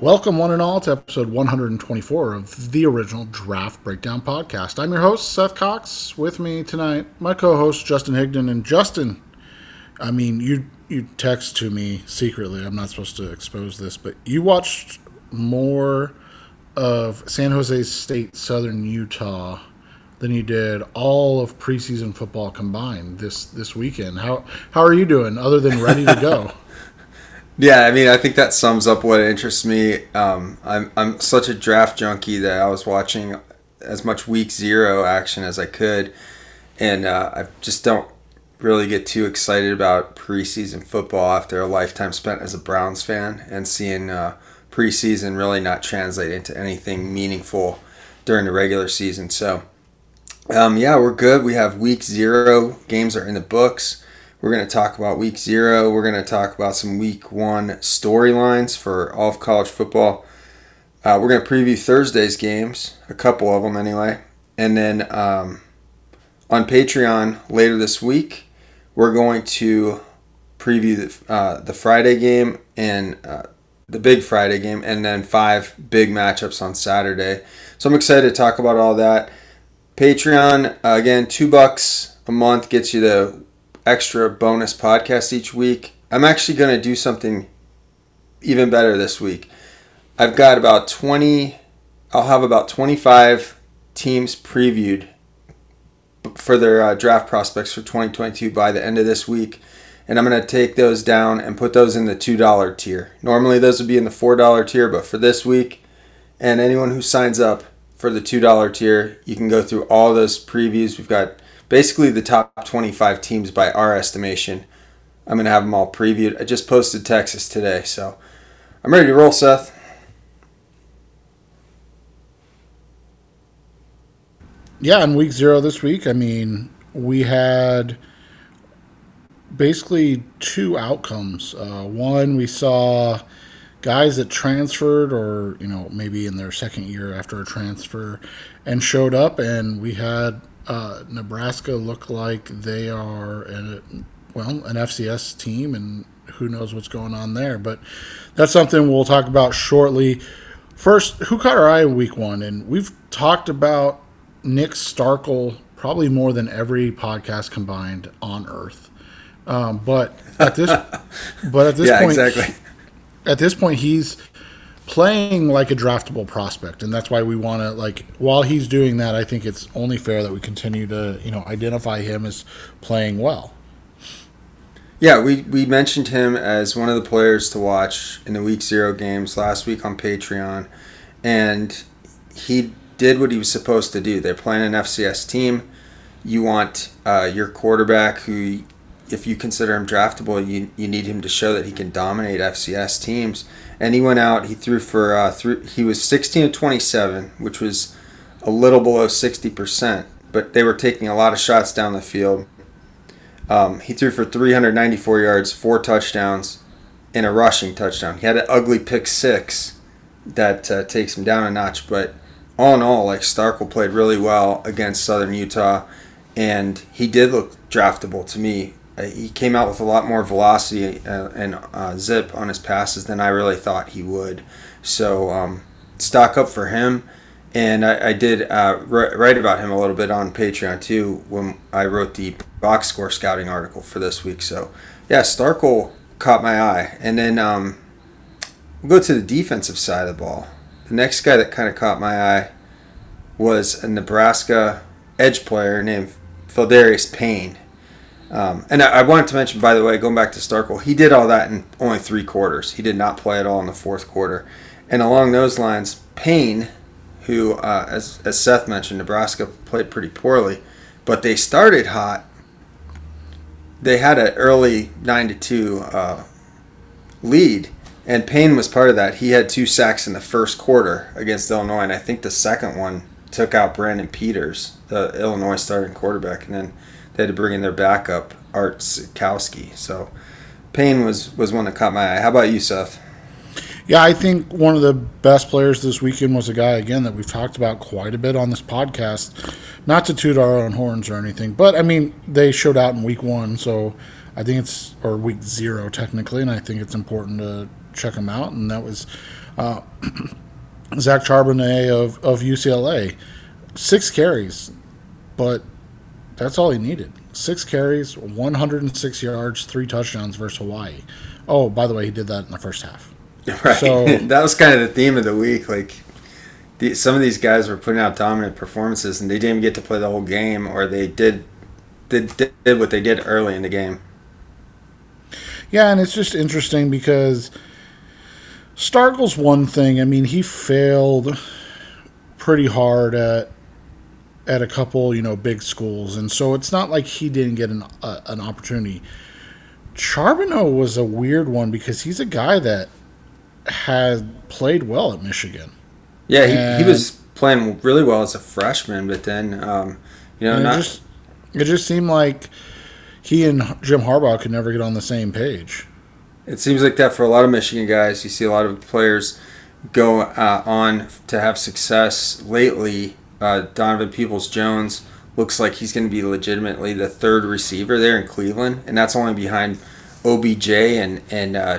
Welcome, one and all, to episode 124 of the original Draft Breakdown Podcast. I'm your host, Seth Cox. With me tonight, my co host, Justin Higdon. And Justin, I mean, you, you text to me secretly. I'm not supposed to expose this, but you watched more of San Jose State Southern Utah than you did all of preseason football combined this, this weekend. How, how are you doing other than ready to go? Yeah, I mean, I think that sums up what interests me. Um, I'm I'm such a draft junkie that I was watching as much week zero action as I could, and uh, I just don't really get too excited about preseason football after a lifetime spent as a Browns fan and seeing uh, preseason really not translate into anything meaningful during the regular season. So, um, yeah, we're good. We have week zero games are in the books. We're going to talk about week zero. We're going to talk about some week one storylines for all of college football. Uh, we're going to preview Thursday's games, a couple of them anyway. And then um, on Patreon later this week, we're going to preview the, uh, the Friday game and uh, the big Friday game, and then five big matchups on Saturday. So I'm excited to talk about all that. Patreon, uh, again, two bucks a month gets you the extra bonus podcast each week. I'm actually going to do something even better this week. I've got about 20, I'll have about 25 teams previewed for their uh, draft prospects for 2022 by the end of this week. And I'm going to take those down and put those in the $2 tier. Normally, those would be in the $4 tier, but for this week, and anyone who signs up for the $2 tier, you can go through all those previews. We've got basically the top 25 teams by our estimation. I'm going to have them all previewed. I just posted Texas today, so I'm ready to roll, Seth. Yeah, in week zero this week, I mean, we had basically two outcomes. Uh, one, we saw guys that transferred or, you know, maybe in their second year after a transfer and showed up, and we had uh, Nebraska look like they are a, well an FCS team, and who knows what's going on there. But that's something we'll talk about shortly. First, who caught our eye in week one, and we've talked about Nick Starkel probably more than every podcast combined on Earth. Um, but at this, but at this yeah, point, exactly. At this point, he's playing like a draftable prospect, and that's why we want to like. While he's doing that, I think it's only fair that we continue to you know identify him as playing well. Yeah, we, we mentioned him as one of the players to watch in the week zero games last week on Patreon, and he did what he was supposed to do. They're playing an FCS team. You want uh, your quarterback who if you consider him draftable, you, you need him to show that he can dominate FCS teams. And he went out. He threw for uh, he was 16 to 27, which was a little below 60 percent. But they were taking a lot of shots down the field. Um, he threw for 394 yards, four touchdowns, and a rushing touchdown. He had an ugly pick six that uh, takes him down a notch. But all in all, like Starkel played really well against Southern Utah, and he did look draftable to me he came out with a lot more velocity uh, and uh, zip on his passes than I really thought he would. So um, stock up for him. And I, I did uh, write about him a little bit on Patreon too when I wrote the box score scouting article for this week. So yeah, Starkel caught my eye. And then um, we'll go to the defensive side of the ball. The next guy that kind of caught my eye was a Nebraska edge player named Pheldarius Payne um, and I, I, wanted to mention, by the way, going back to Starkel, he did all that in only three quarters. He did not play at all in the fourth quarter. And along those lines, Payne, who, uh, as, as Seth mentioned, Nebraska played pretty poorly, but they started hot. They had an early 9 to 2 uh, lead, and Payne was part of that. He had two sacks in the first quarter against Illinois, and I think the second one took out Brandon Peters, the Illinois starting quarterback. And then they had to bring in their backup, Art Sitkowski. So Payne was was one that caught my eye. How about you, Seth? Yeah, I think one of the best players this weekend was a guy again that we've talked about quite a bit on this podcast. Not to toot our own horns or anything, but I mean they showed out in week one, so I think it's or week zero technically, and I think it's important to check them out. And that was Uh, Zach Charbonnet of, of UCLA, six carries, but that's all he needed. Six carries, 106 yards, three touchdowns versus Hawaii. Oh, by the way, he did that in the first half. Right. So, that was kind of the theme of the week. Like, the, some of these guys were putting out dominant performances, and they didn't get to play the whole game, or they did, did, did what they did early in the game. Yeah, and it's just interesting because Starkel's one thing. I mean, he failed pretty hard at at a couple, you know, big schools, and so it's not like he didn't get an uh, an opportunity. Charbonnet was a weird one because he's a guy that had played well at Michigan. Yeah, he, he was playing really well as a freshman, but then, um, you know, not... it, just, it just seemed like he and Jim Harbaugh could never get on the same page. It seems like that for a lot of Michigan guys. You see a lot of players go uh, on to have success lately. Uh, Donovan Peoples Jones looks like he's going to be legitimately the third receiver there in Cleveland, and that's only behind OBJ and and uh,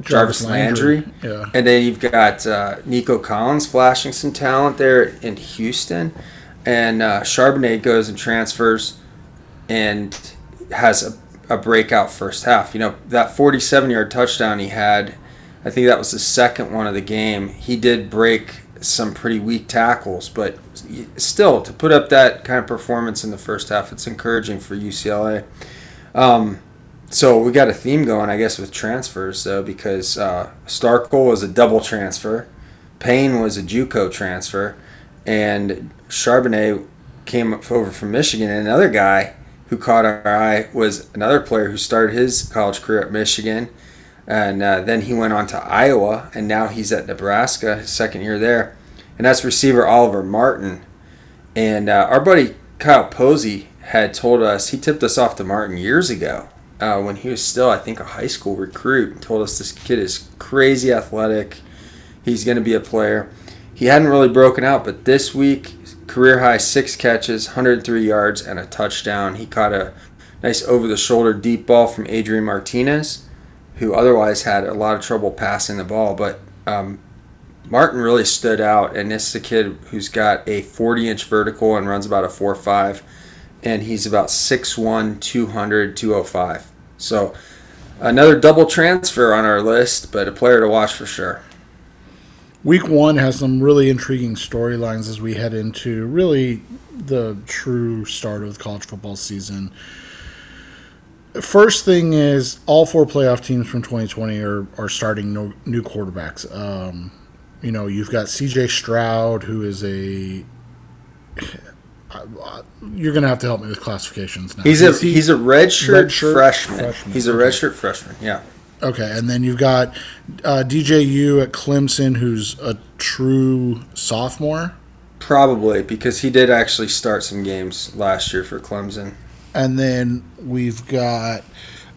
Jarvis, Jarvis Landry. Landry. Yeah. And then you've got uh, Nico Collins flashing some talent there in Houston, and uh, Charbonnet goes and transfers, and has a a breakout first half. You know, that 47 yard touchdown he had, I think that was the second one of the game. He did break some pretty weak tackles, but still, to put up that kind of performance in the first half, it's encouraging for UCLA. Um, so we got a theme going, I guess, with transfers, though, because uh, Starkel was a double transfer, Payne was a JUCO transfer, and Charbonnet came up over from Michigan. And another guy who caught our eye was another player who started his college career at Michigan, and uh, then he went on to Iowa, and now he's at Nebraska, his second year there, and that's receiver Oliver Martin. And uh, our buddy Kyle Posey had told us he tipped us off to Martin years ago uh, when he was still, I think, a high school recruit. Told us this kid is crazy athletic. He's going to be a player. He hadn't really broken out, but this week career high six catches, 103 yards, and a touchdown. He caught a nice over the shoulder deep ball from Adrian Martinez, who otherwise had a lot of trouble passing the ball. But um, Martin really stood out, and this is a kid who's got a 40 inch vertical and runs about a 4 5, and he's about 6'1, 200, 205. So another double transfer on our list, but a player to watch for sure. Week one has some really intriguing storylines as we head into really the true start of the college football season. First thing is all four playoff teams from 2020 are, are starting no, new quarterbacks. Um, you know, you've got CJ Stroud, who is a. You're gonna have to help me with classifications now. He's a he, he's a redshirt, redshirt freshman. freshman. He's a redshirt freshman. Yeah. Okay, and then you've got uh, DJU at Clemson, who's a true sophomore. Probably because he did actually start some games last year for Clemson. And then we've got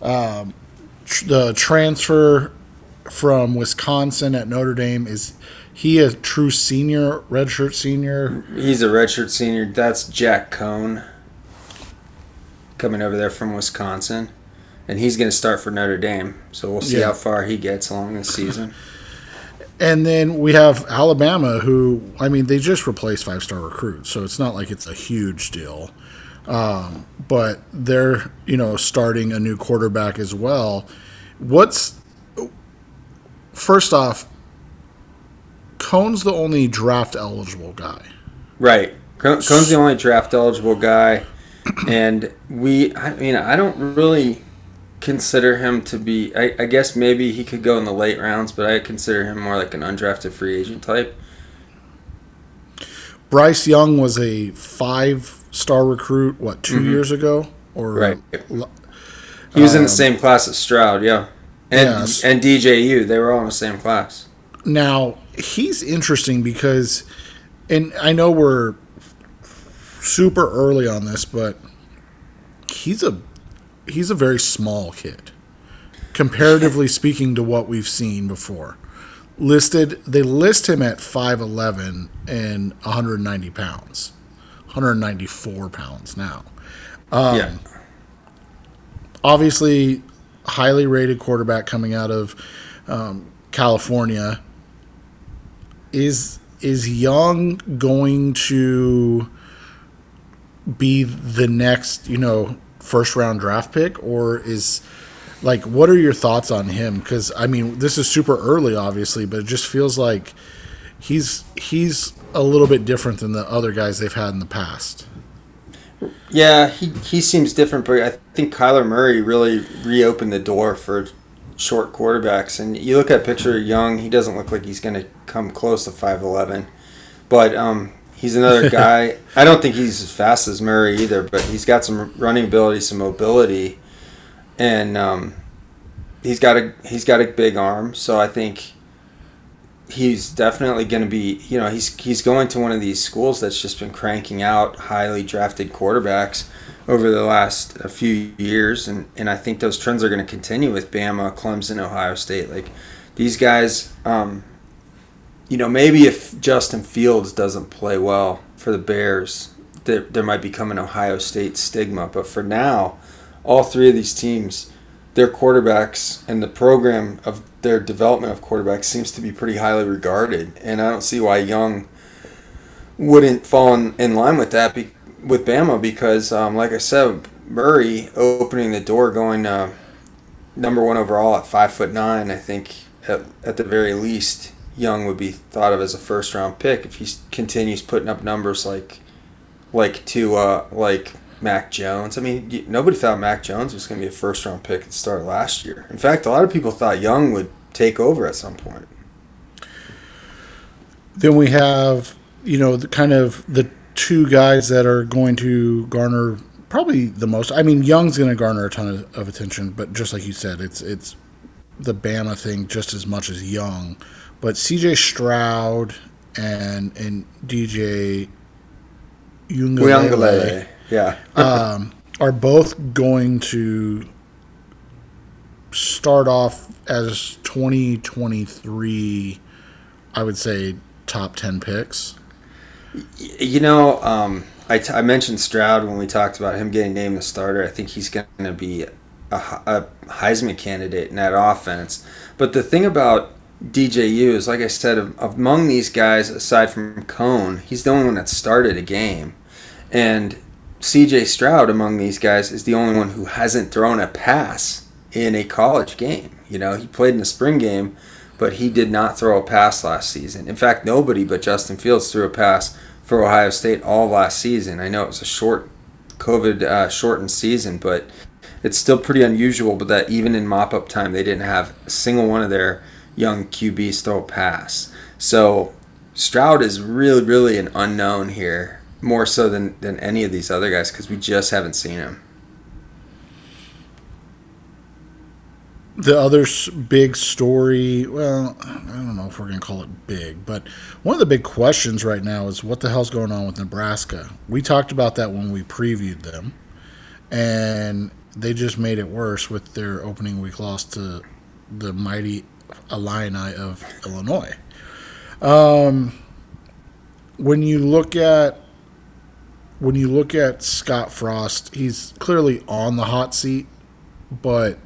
um, tr- the transfer from Wisconsin at Notre Dame. Is he a true senior, redshirt senior? He's a redshirt senior. That's Jack Coan coming over there from Wisconsin and he's going to start for Notre Dame. So we'll see yeah. how far he gets along this season. And then we have Alabama, who I mean, they just replaced five star recruits, so it's not like it's a huge deal. Um, but they're you know starting a new quarterback as well. What's first off? Coan's the only draft eligible guy. Right. Coan's the only draft eligible guy, and we. I mean, I don't really consider him to be. I, I, guess maybe he could go in the late rounds, but I consider him more like an undrafted free agent type. Bryce Young was a five-star recruit. What 2 mm-hmm. years ago? Or right. He was um, in the um, same class as Stroud, yeah, and yes. and DJU. They were all in the same class. Now he's interesting because, and I know we're super early on this, but he's a he's a very small kid, comparatively speaking to what we've seen before. Listed, they list him at 5'11 and 190 pounds, 194 pounds now. Um, yeah. Obviously, highly rated quarterback coming out of um, California. Is is Young going to be the next, you know, first round draft pick, or is like what are your thoughts on him? Because I mean, this is super early, obviously, but it just feels like he's he's a little bit different than the other guys they've had in the past. Yeah, he, he seems different, but I think Kyler Murray really reopened the door for short quarterbacks. And you look at picture Young, he doesn't look like he's going to come close to 5'11. But um, he's another guy. I don't think he's as fast as Murray either, but he's got some running ability, some mobility. And um, he's got a he's got a big arm, so I think he's definitely going to be, you know, he's he's going to one of these schools that's just been cranking out highly drafted quarterbacks over the last a few years, and and I think those trends are going to continue with Bama, Clemson, Ohio State. Like these guys, um, you know, maybe if Justin Fields doesn't play well for the Bears, there there might become an Ohio State stigma. But for now, all three of these teams their quarterbacks and the program of their development of quarterbacks seems to be pretty highly regarded, and I don't see why Young wouldn't fall in, in line with that with Bama because, um, like I said, Murray opening the door, going uh, number one overall at five foot nine. I think at, at the very least, Young would be thought of as a first round pick if he continues putting up numbers like like to uh, like Mac Jones. I mean, nobody thought Mac Jones was going to be a first round pick at the start last year. In fact, a lot of people thought Young would take over at some point. Then we have, you know, the kind of the two guys that are going to garner probably the most. I mean, Young's going to garner a ton of, of attention, but just like you said, it's it's the Bama thing just as much as Young. But C.J. Stroud and and DJ Uiagalelei yeah. um, are both going to start off as 2023, I would say, top 10 picks. You know, um, I, t- I mentioned Stroud when we talked about him getting named the starter. I think he's going to be a, a Heisman candidate in that offense. But the thing about DJU is, like I said, among these guys, aside from Coan, he's the only one that started a game. And CJ Stroud among these guys is the only one who hasn't thrown a pass in a college game. You know, he played in the spring game, but he did not throw a pass last season. In fact, nobody but Justin Fields threw a pass for Ohio State all last season. I know it was a short COVID uh, shortened season, but it's still pretty unusual. But that even in mop up time, they didn't have a single one of their young QBs throw a pass. So Stroud is really, really an unknown here more so than than any of these other guys because we just haven't seen him. The other big story, well, I don't know if we're going to call it big, but one of the big questions right now is what the hell's going on with Nebraska? We talked about that when we previewed them, and they just made it worse with their opening week loss to the mighty Illini of Illinois. Um, when you look at when you look at Scott Frost, he's clearly on the hot seat, but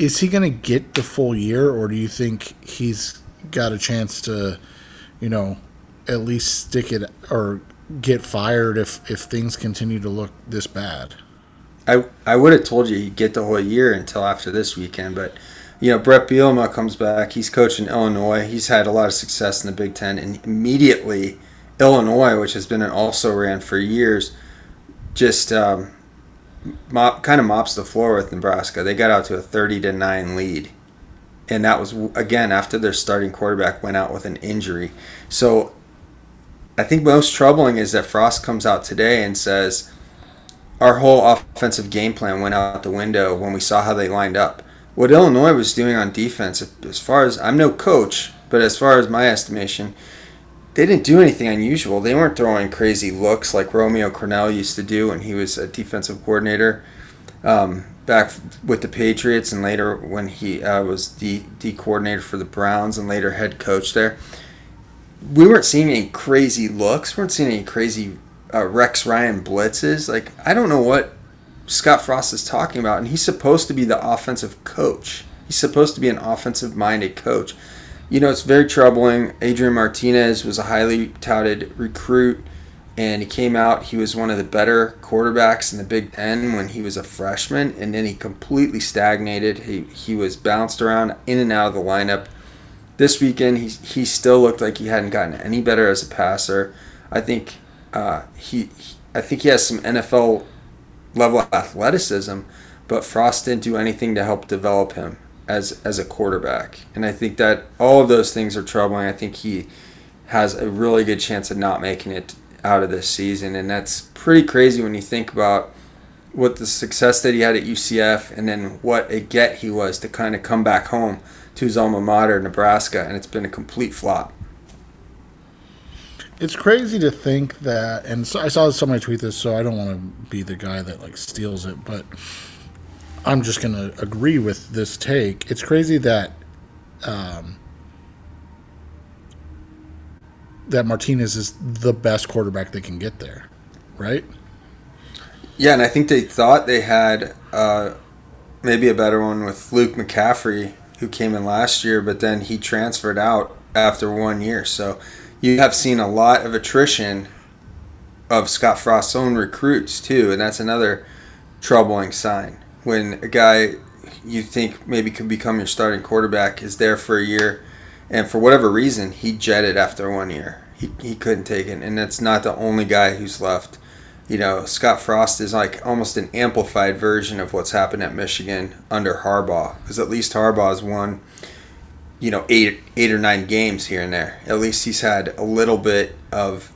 is he going to get the full year, or do you think he's got a chance to, you know, at least stick it or get fired if if things continue to look this bad? I I would have told you he'd get the whole year until after this weekend, but you know Bret Bielema comes back. He's coaching Illinois. He's had a lot of success in the Big Ten, and immediately Illinois, which has been an also ran for years, just um, mop, kind of mops the floor with Nebraska. They got out to a 30 to 9 lead. And that was, again, after their starting quarterback went out with an injury. So I think most troubling is that Frost comes out today and says, Our whole offensive game plan went out the window when we saw how they lined up. What Illinois was doing on defense, as far as I'm no coach, but as far as my estimation, they didn't do anything unusual. They weren't throwing crazy looks like Romeo Crennel used to do when he was a defensive coordinator um, back with the Patriots and later when he uh, was the D coordinator for the Browns and later head coach there. We weren't seeing any crazy looks. We weren't seeing any crazy uh, Rex Ryan blitzes. Like I don't know what Scott Frost is talking about, and he's supposed to be the offensive coach. He's supposed to be an offensive minded coach you know, it's very troubling. Adrian Martinez was a highly touted recruit, and he came out. He was one of the better quarterbacks in the Big Ten when he was a freshman, and then he completely stagnated. He he was bounced around in and out of the lineup. This weekend, he he still looked like he hadn't gotten any better as a passer. I think uh, he, he I think he has some NFL level athleticism, but Frost didn't do anything to help develop him as as a quarterback. And I think that all of those things are troubling. I think he has a really good chance of not making it out of this season, and that's pretty crazy when you think about what the success that he had at UCF and then what a get he was to kind of come back home to his alma mater, Nebraska, and it's been a complete flop. It's crazy to think that, and so I saw somebody tweet this, so I don't want to be the guy that like steals it, but I'm just going to agree with this take. It's crazy that um, that Martinez is the best quarterback they can get there, right? Yeah, and I think they thought they had uh, maybe a better one with Luke McCaffrey, who came in last year, but then he transferred out after one year. So you have seen a lot of attrition of Scott Frost's own recruits too, and that's another troubling sign when a guy you think maybe could become your starting quarterback is there for a year and for whatever reason he jetted after one year. He, he couldn't take it and that's not the only guy who's left. You know scott frost is like almost an amplified version of what's happened at michigan under harbaugh because at least harbaugh has won you know eight eight or nine games here and there. At least he's had a little bit of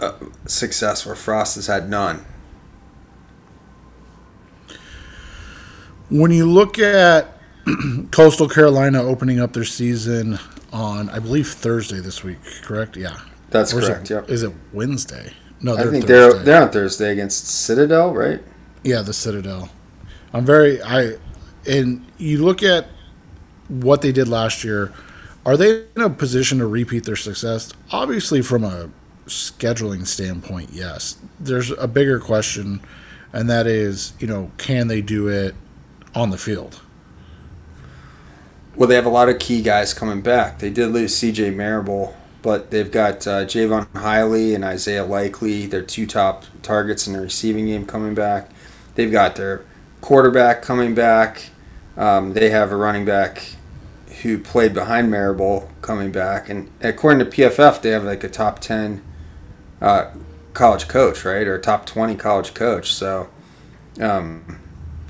uh, success where frost has had none When you look at Coastal Carolina opening up their season on, I believe Thursday this week, correct? Yeah, that's Or is correct It, yep Is it Wednesday? No, I think Thursday. they're they're on Thursday against Citadel, right? Yeah, the Citadel. I'm very I, and you look at what they did last year. Are they in a position to repeat their success? Obviously, from a scheduling standpoint, yes. There's a bigger question, and that is, you know, can they do it on the field? Well, they have a lot of key guys coming back. They did lose C.J. Marable, but they've got uh, Jaivon Heiligh and Isaiah Likely, their two top targets in the receiving game, coming back. They've got their quarterback coming back. Um, they have a running back who played behind Marable coming back, and according to PFF, they have like a top ten uh, college coach, right, or top twenty college coach. So, um,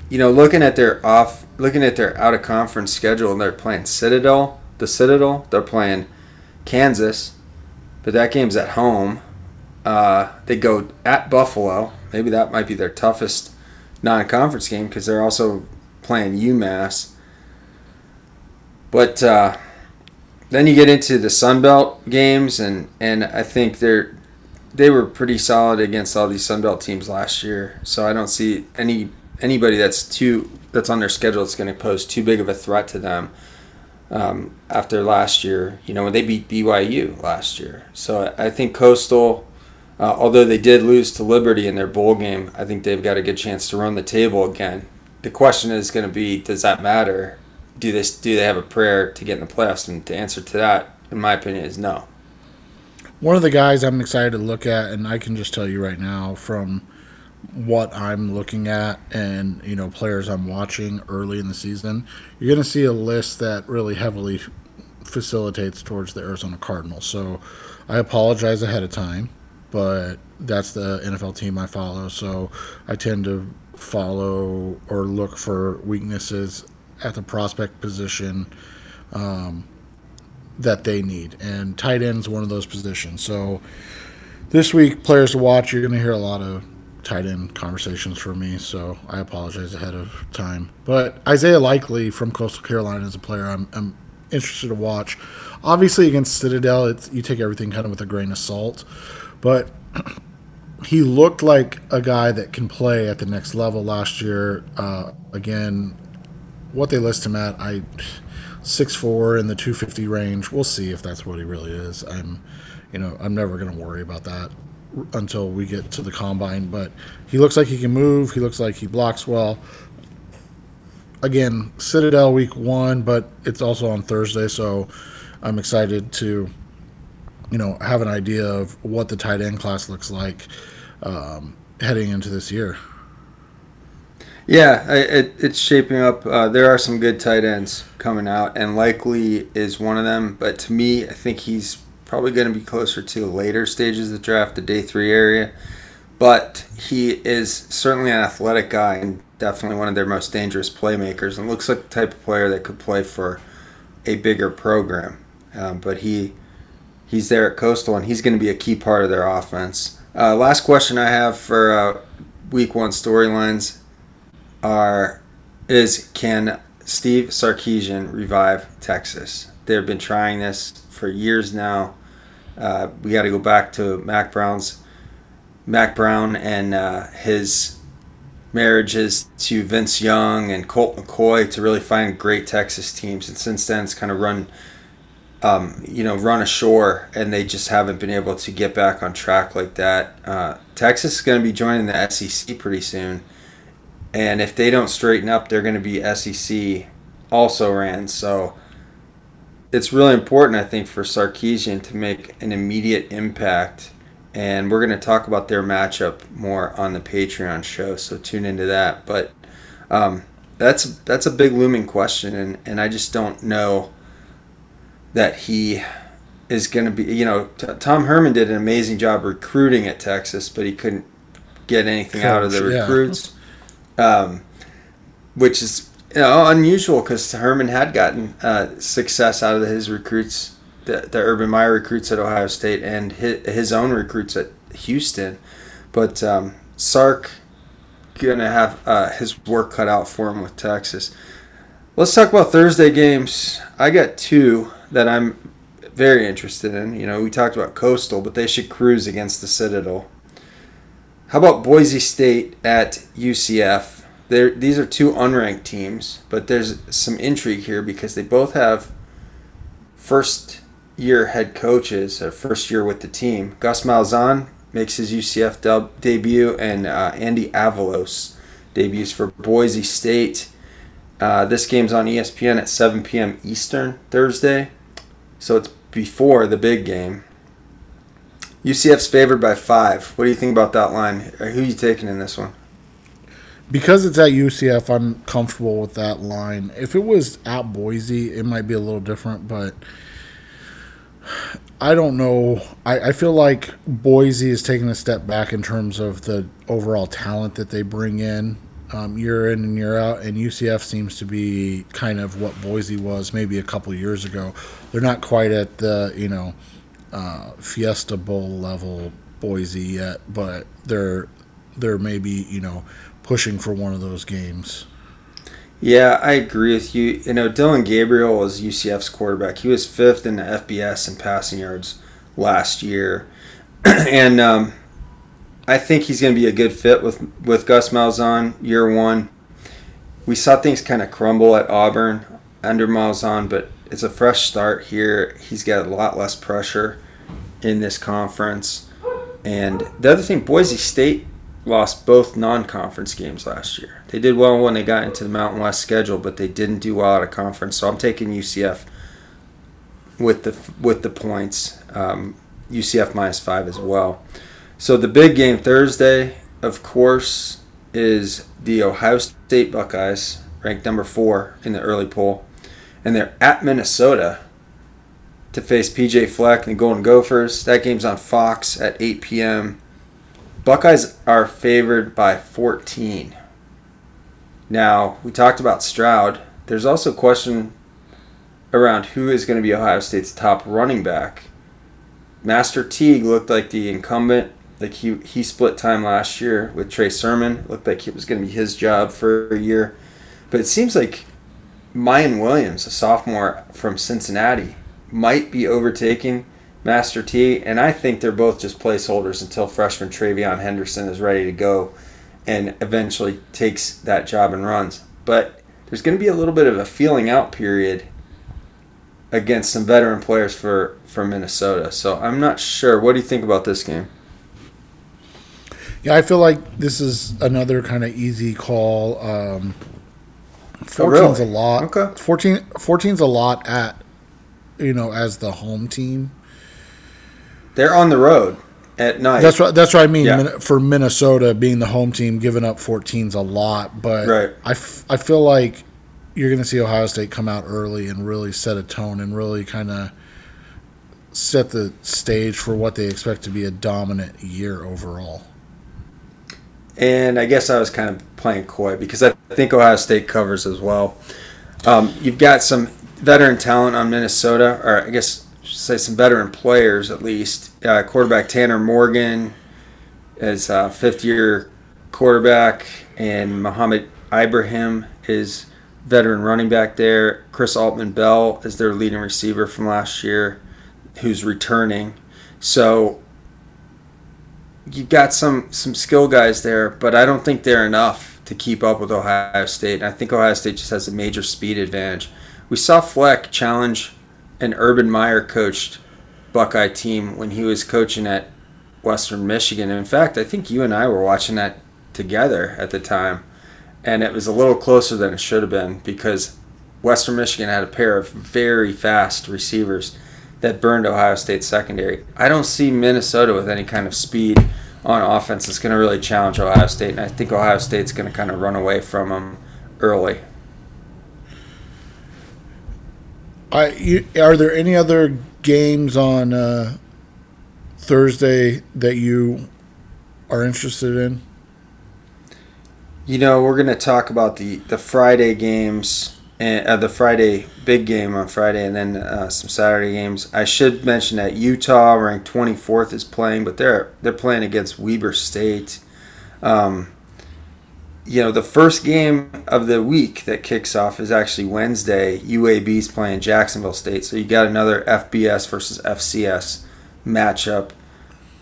you know, looking at their off, looking at their out of conference schedule, and they're playing Citadel, the Citadel. They're playing Kansas, but that game's at home. Uh, they go at Buffalo. Maybe that might be their toughest non-conference game because they're also playing UMass. But uh, then you get into the Sun Belt games, and and I think they're they were pretty solid against all these Sun Belt teams last year. So I don't see any anybody that's too that's on their schedule that's going to pose too big of a threat to them. Um, after last year, you know, when they beat BYU last year. So I think Coastal, uh, although they did lose to Liberty in their bowl game, I think they've got a good chance to run the table again. The question is going to be, does that matter? Do this? Do they have a prayer to get in the playoffs? And the answer to that, in my opinion, is no. One of the guys I'm excited to look at, and I can just tell you right now from what I'm looking at and you know players I'm watching early in the season, you're going to see a list that really heavily facilitates towards the Arizona Cardinals. So I apologize ahead of time, but that's the NFL team I follow. So I tend to follow or look for weaknesses at the prospect position um, that they need, and tight end's one of those positions. So this week, players to watch, you're going to hear a lot of tight end conversations for me, so I apologize ahead of time. But Isaiah Likely from Coastal Carolina is a player I'm, I'm interested to watch. Obviously, against Citadel, it's, you take everything kind of with a grain of salt, but he looked like a guy that can play at the next level last year. Uh, again, what they list him at, I six four in the two fifty range. We'll see if that's what he really is. I'm, you know, I'm never going to worry about that until we get to the combine. But he looks like he can move. He looks like he blocks well. Again, Citadel week one, but it's also on Thursday, so I'm excited to, you know, have an idea of what the tight end class looks like um, heading into this year. Yeah, it, it's shaping up. Uh, there are some good tight ends coming out, and likely is one of them. But to me, I think he's probably going to be closer to later stages of the draft, the day three area. But he is certainly an athletic guy and definitely one of their most dangerous playmakers, and looks like the type of player that could play for a bigger program. Um, but he he's there at Coastal, and he's going to be a key part of their offense. Uh, last question I have for uh, Week One storylines are is can Steve Sarkisian revive Texas? They've been trying this for years now. Uh, we got to go back to Mack Brown's Mack Brown and uh, his marriages to Vince Young and Colt McCoy to really find great Texas teams, and since then it's kind of run, um, you know, run ashore, and they just haven't been able to get back on track like that. Uh, Texas is going to be joining the SEC pretty soon and if they don't straighten up, they're going to be SEC also ran. So it's really important, I think, for Sarkisian to make an immediate impact. And we're going to talk about their matchup more on the Patreon show, so tune into that. But um, that's that's a big looming question, and, and I just don't know that he is going to be. You know, t- Tom Herman did an amazing job recruiting at Texas, but he couldn't get anything out of the recruits. Yeah um, which is you know, unusual because Herman had gotten uh, success out of his recruits, the, the Urban Meyer recruits at Ohio State, and his, his own recruits at Houston. But um, Sark gonna have uh, his work cut out for him with Texas. Let's talk about Thursday games. I got two that I'm very interested in. You know, we talked about Coastal, but they should cruise against the Citadel. How about Boise State at UCF? These are two unranked teams, but there's some intrigue here because they both have first year head coaches, first year with the team. Gus Malzahn makes his UCF dub- debut, and uh, Andy Avalos debuts for Boise State. Uh, this game's on ESPN at 7 p.m. Eastern Thursday, so it's before the big game. UCF's favored by five. What do you think about that line? Who are you taking in this one? Because it's at UCF, I'm comfortable with that line. If it was at Boise, it might be a little different, but I don't know. I, I feel like Boise is taking a step back in terms of the overall talent that they bring in um, year in and year out, and UCF seems to be kind of what Boise was maybe a couple years ago. They're not quite at the, you know, uh, Fiesta Bowl level Boise yet, but they're they're maybe you know pushing for one of those games. Yeah, I agree with you. You know, Dillon Gabriel was UCF's quarterback. He was fifth in the FBS in passing yards last year, and um, I think he's going to be a good fit with with Gus Malzahn year one. We saw things kind of crumble at Auburn under Malzahn, but it's a fresh start here. He's got a lot less pressure in this conference. And the other thing, Boise State lost both non-conference games last year. They did well when they got into the Mountain West schedule, but they didn't do well out of conference. So I'm taking UCF with the with the points. Um, UCF minus five as well. So the big game Thursday, of course, is the Ohio State Buckeyes, ranked number four in the early poll, and they're at Minnesota to face PJ Fleck and the Golden Gophers. That game's on Fox at 8 p.m. Buckeyes are favored by 14. Now, we talked about Stroud. There's also a question around who is going to be Ohio State's top running back. Master Teague looked like the incumbent. Like he, he split time last year with Trey Sermon. Looked like it was going to be his job for a year. But it seems like Miyan Williams, a sophomore from Cincinnati, might be overtaking Master T, and I think they're both just placeholders until freshman TreVeyon Henderson is ready to go and eventually takes that job and runs. But there's going to be a little bit of a feeling out period against some veteran players for, for Minnesota. So I'm not sure. What do you think about this game? Yeah, I feel like this is another kind of easy call. Um, 14's oh, really? a lot. Okay. 14, 14's a lot at you know, as the home team. They're on the road at night. That's what that's what I mean. Yeah. For Minnesota being the home team, giving up 14's a lot, but Right. I, f- I feel like you're going to see Ohio State come out early and really set a tone and really kind of set the stage for what they expect to be a dominant year overall. And I guess I was kind of playing coy because I think Ohio State covers as well. Um, you've got some veteran talent on Minnesota, or I guess say some veteran players at least. Uh, quarterback Tanner Morgan is a fifth year quarterback, and Mohamed Ibrahim is veteran running back there. Chris Autman-Bell is their leading receiver from last year, who's returning. So you've got some some skill guys there, but I don't think they're enough to keep up with Ohio State. And I think Ohio State just has a major speed advantage. We saw Fleck challenge an Urban Meyer coached Buckeye team when he was coaching at Western Michigan. In fact, I think you and I were watching that together at the time, and it was a little closer than it should have been because Western Michigan had a pair of very fast receivers that burned Ohio State's secondary. I don't see Minnesota with any kind of speed on offense that's going to really challenge Ohio State, and I think Ohio State's going to kind of run away from them early. I you, are there any other games on uh, Thursday that you are interested in? You know, we're going to talk about the, the Friday games, and uh, the Friday big game on Friday, and then uh, some Saturday games. I should mention that Utah, ranked 24th, is playing, but they're they're playing against Weber State. Um, you know, the first game of the week that kicks off is actually Wednesday. UAB's playing Jacksonville State, so you got another FBS versus FCS matchup.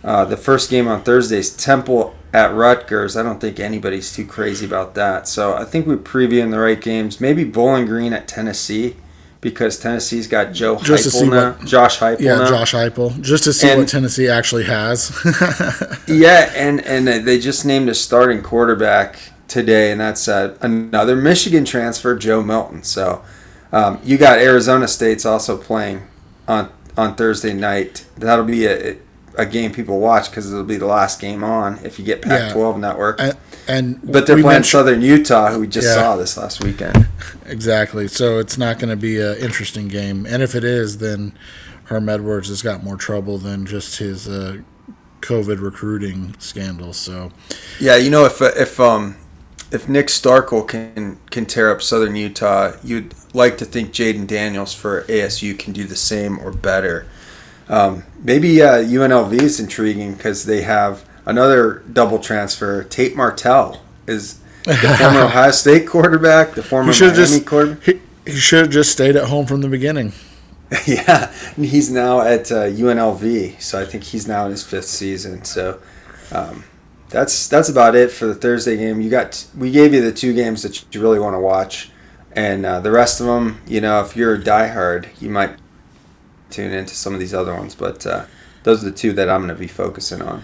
Uh, the first game on Thursday is Temple at Rutgers. I don't think anybody's too crazy about that. So I think we're previewing the right games. Maybe Bowling Green at Tennessee because Tennessee's got Joe Just to see now, what- Josh Heupel Yeah, now. Josh Heupel, just to see And- what Tennessee actually has. Yeah, and and they just named a starting quarterback today, and that's uh, another Michigan transfer, Joe Milton. So um, you got Arizona State's also playing on on Thursday night. That'll be a a game people watch because it'll be the last game on if you get Pac-12 network. and, and but they're playing mentioned- Southern Utah, who we just Yeah. saw this last weekend. Exactly. So it's not going to be an interesting game. And if it is, then Herm Edwards has got more trouble than just his uh, COVID recruiting scandal. So Yeah, you know if if um if Nick Starkel can can tear up Southern Utah, you'd like to think Jayden Daniels for ASU can do the same or better. Um, maybe uh, UNLV is intriguing because they have another double transfer. Tate Martell is the former Ohio State quarterback, the former he should Miami just quarterback. he, he should have just stayed at home from the beginning. yeah, and he's now at uh, UNLV, so I think he's now in his fifth season. So um, that's that's about it for the Thursday game. You got we gave you the two games that you really want to watch, and uh, the rest of them, you know, if you're a diehard, you might tune into some of these other ones. But uh, those are the two that I'm going to be focusing on.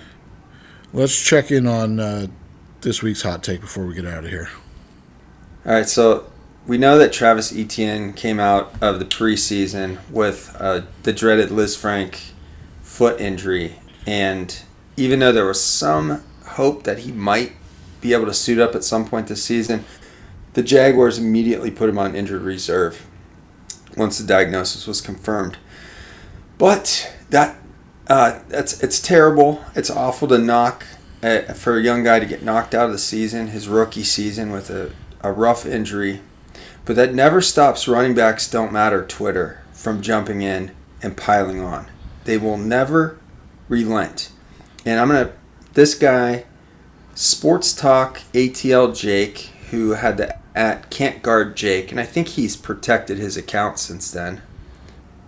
Let's check in on uh, this week's hot take before we get out of here. All right, so we know that Travis Etienne came out of the preseason with uh, the dreaded Lisfranc foot injury, and even though there was some hope that he might be able to suit up at some point this season, the Jaguars immediately put him on injured reserve once the diagnosis was confirmed. But that uh, that's it's terrible. It's awful to knock uh, for a young guy to get knocked out of the season, his rookie season, with a, a rough injury. But that never stops running backs don't matter Twitter from jumping in and piling on. They will never relent. And I'm gonna this guy, Sports Talk ATL Jake, who had the at can't guard Jake, and I think he's protected his account since then.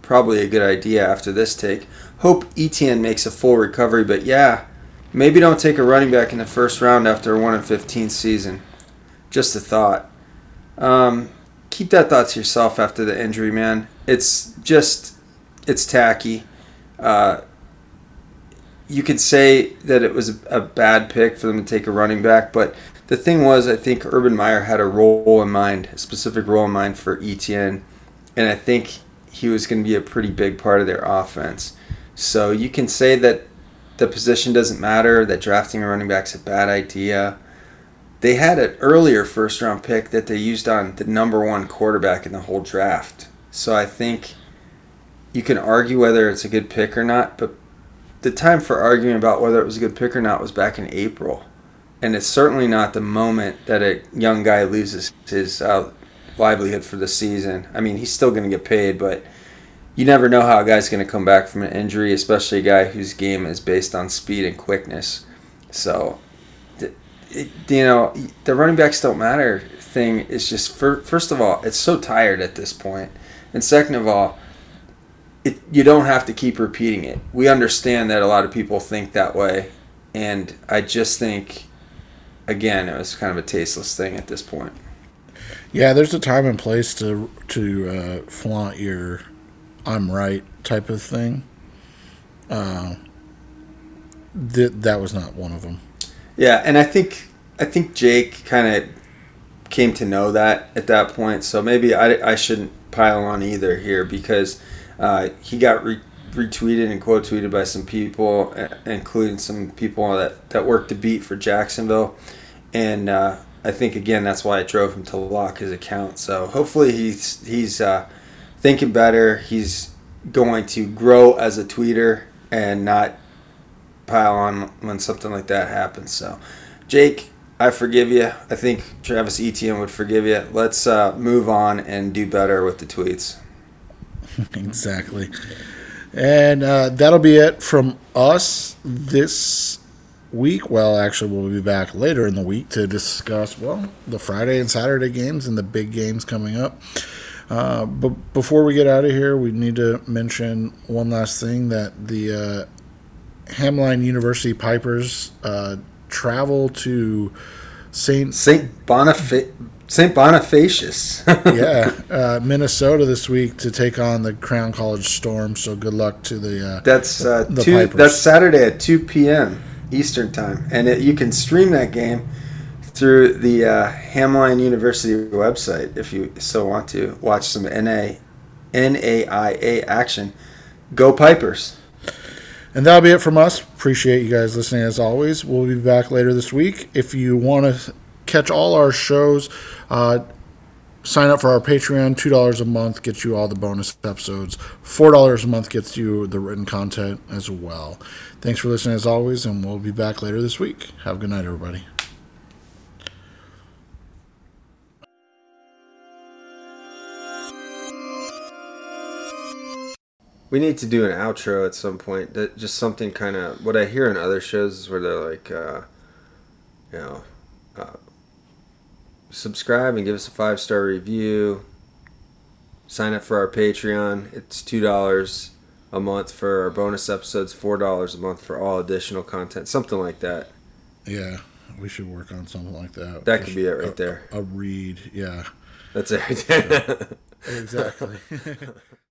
Probably a good idea after this take. Hope Etienne makes a full recovery, but yeah, maybe don't take a running back in the first round after a 1 in 15 season. Just a thought. Um, keep that thought to yourself after the injury, man. It's just, it's tacky. Uh, you could say that it was a bad pick for them to take a running back, but the thing was, I think Urban Meyer had a role in mind, a specific role in mind for Etienne, and I think he was going to be a pretty big part of their offense. So you can say that the position doesn't matter, that drafting a running back's a bad idea. They had an earlier first round pick that they used on the number one quarterback in the whole draft. So I think you can argue whether it's a good pick or not, but the time for arguing about whether it was a good pick or not was back in April. And it's certainly not the moment that a young guy loses his uh, livelihood for the season. I mean, he's still going to get paid, but you never know how a guy's going to come back from an injury, especially a guy whose game is based on speed and quickness. So, it, you know, the running backs don't matter thing is just, first of all, it's so tired at this point. And second of all, it, you don't have to keep repeating it. We understand that a lot of people think that way. And I just think, again, it was kind of a tasteless thing at this point. Yeah, there's a time and place to to uh, flaunt your "I'm right" type of thing. Uh, th- that was not one of them. Yeah, and I think I think Jake kind of came to know that at that point. So maybe I, I shouldn't pile on either here because uh, he got re- retweeted and quote tweeted by some people, including some people that, that worked the beat for Jacksonville. And uh, I think again that's why I drove him to lock his account. So hopefully he's he's uh, thinking better. He's going to grow as a tweeter and not pile on when something like that happens. So Jake, I forgive you. I think Travis Etienne would forgive you. Let's uh, move on and do better with the tweets. exactly. And uh, that'll be it from us this week. Well, actually, we'll be back later in the week to discuss, well, the Friday and Saturday games and the big games coming up. Uh, but before we get out of here, we need to mention one last thing that the uh, Hamline University Pipers uh, travel to St. St. Boniface. St. Bonifacius. yeah, uh, Minnesota this week to take on the Crown College Storm. So good luck to the. Uh, that's uh, the two, Pipers. That's Saturday at two p.m. Eastern time, and it, you can stream that game through the uh, Hamline University website if you so want to watch some NA, NAIA action. Go Pipers! And that'll be it from us. Appreciate you guys listening as always. We'll be back later this week. If you want to catch all our shows, uh, sign up for our Patreon. Two dollars a month gets you all the bonus episodes. Four dollars a month gets you the written content as well. Thanks for listening as always, and we'll be back later this week. Have a good night, everybody. We need to do an outro at some point. That just something kind of what I hear in other shows is where they're like, uh, you know, uh, subscribe and give us a five star review. Sign up for our Patreon. It's two dollars a month for our bonus episodes, four dollars a month for all additional content, something like that. Yeah, we should work on something like that. That could be it right a, there. A read, yeah. That's it. exactly.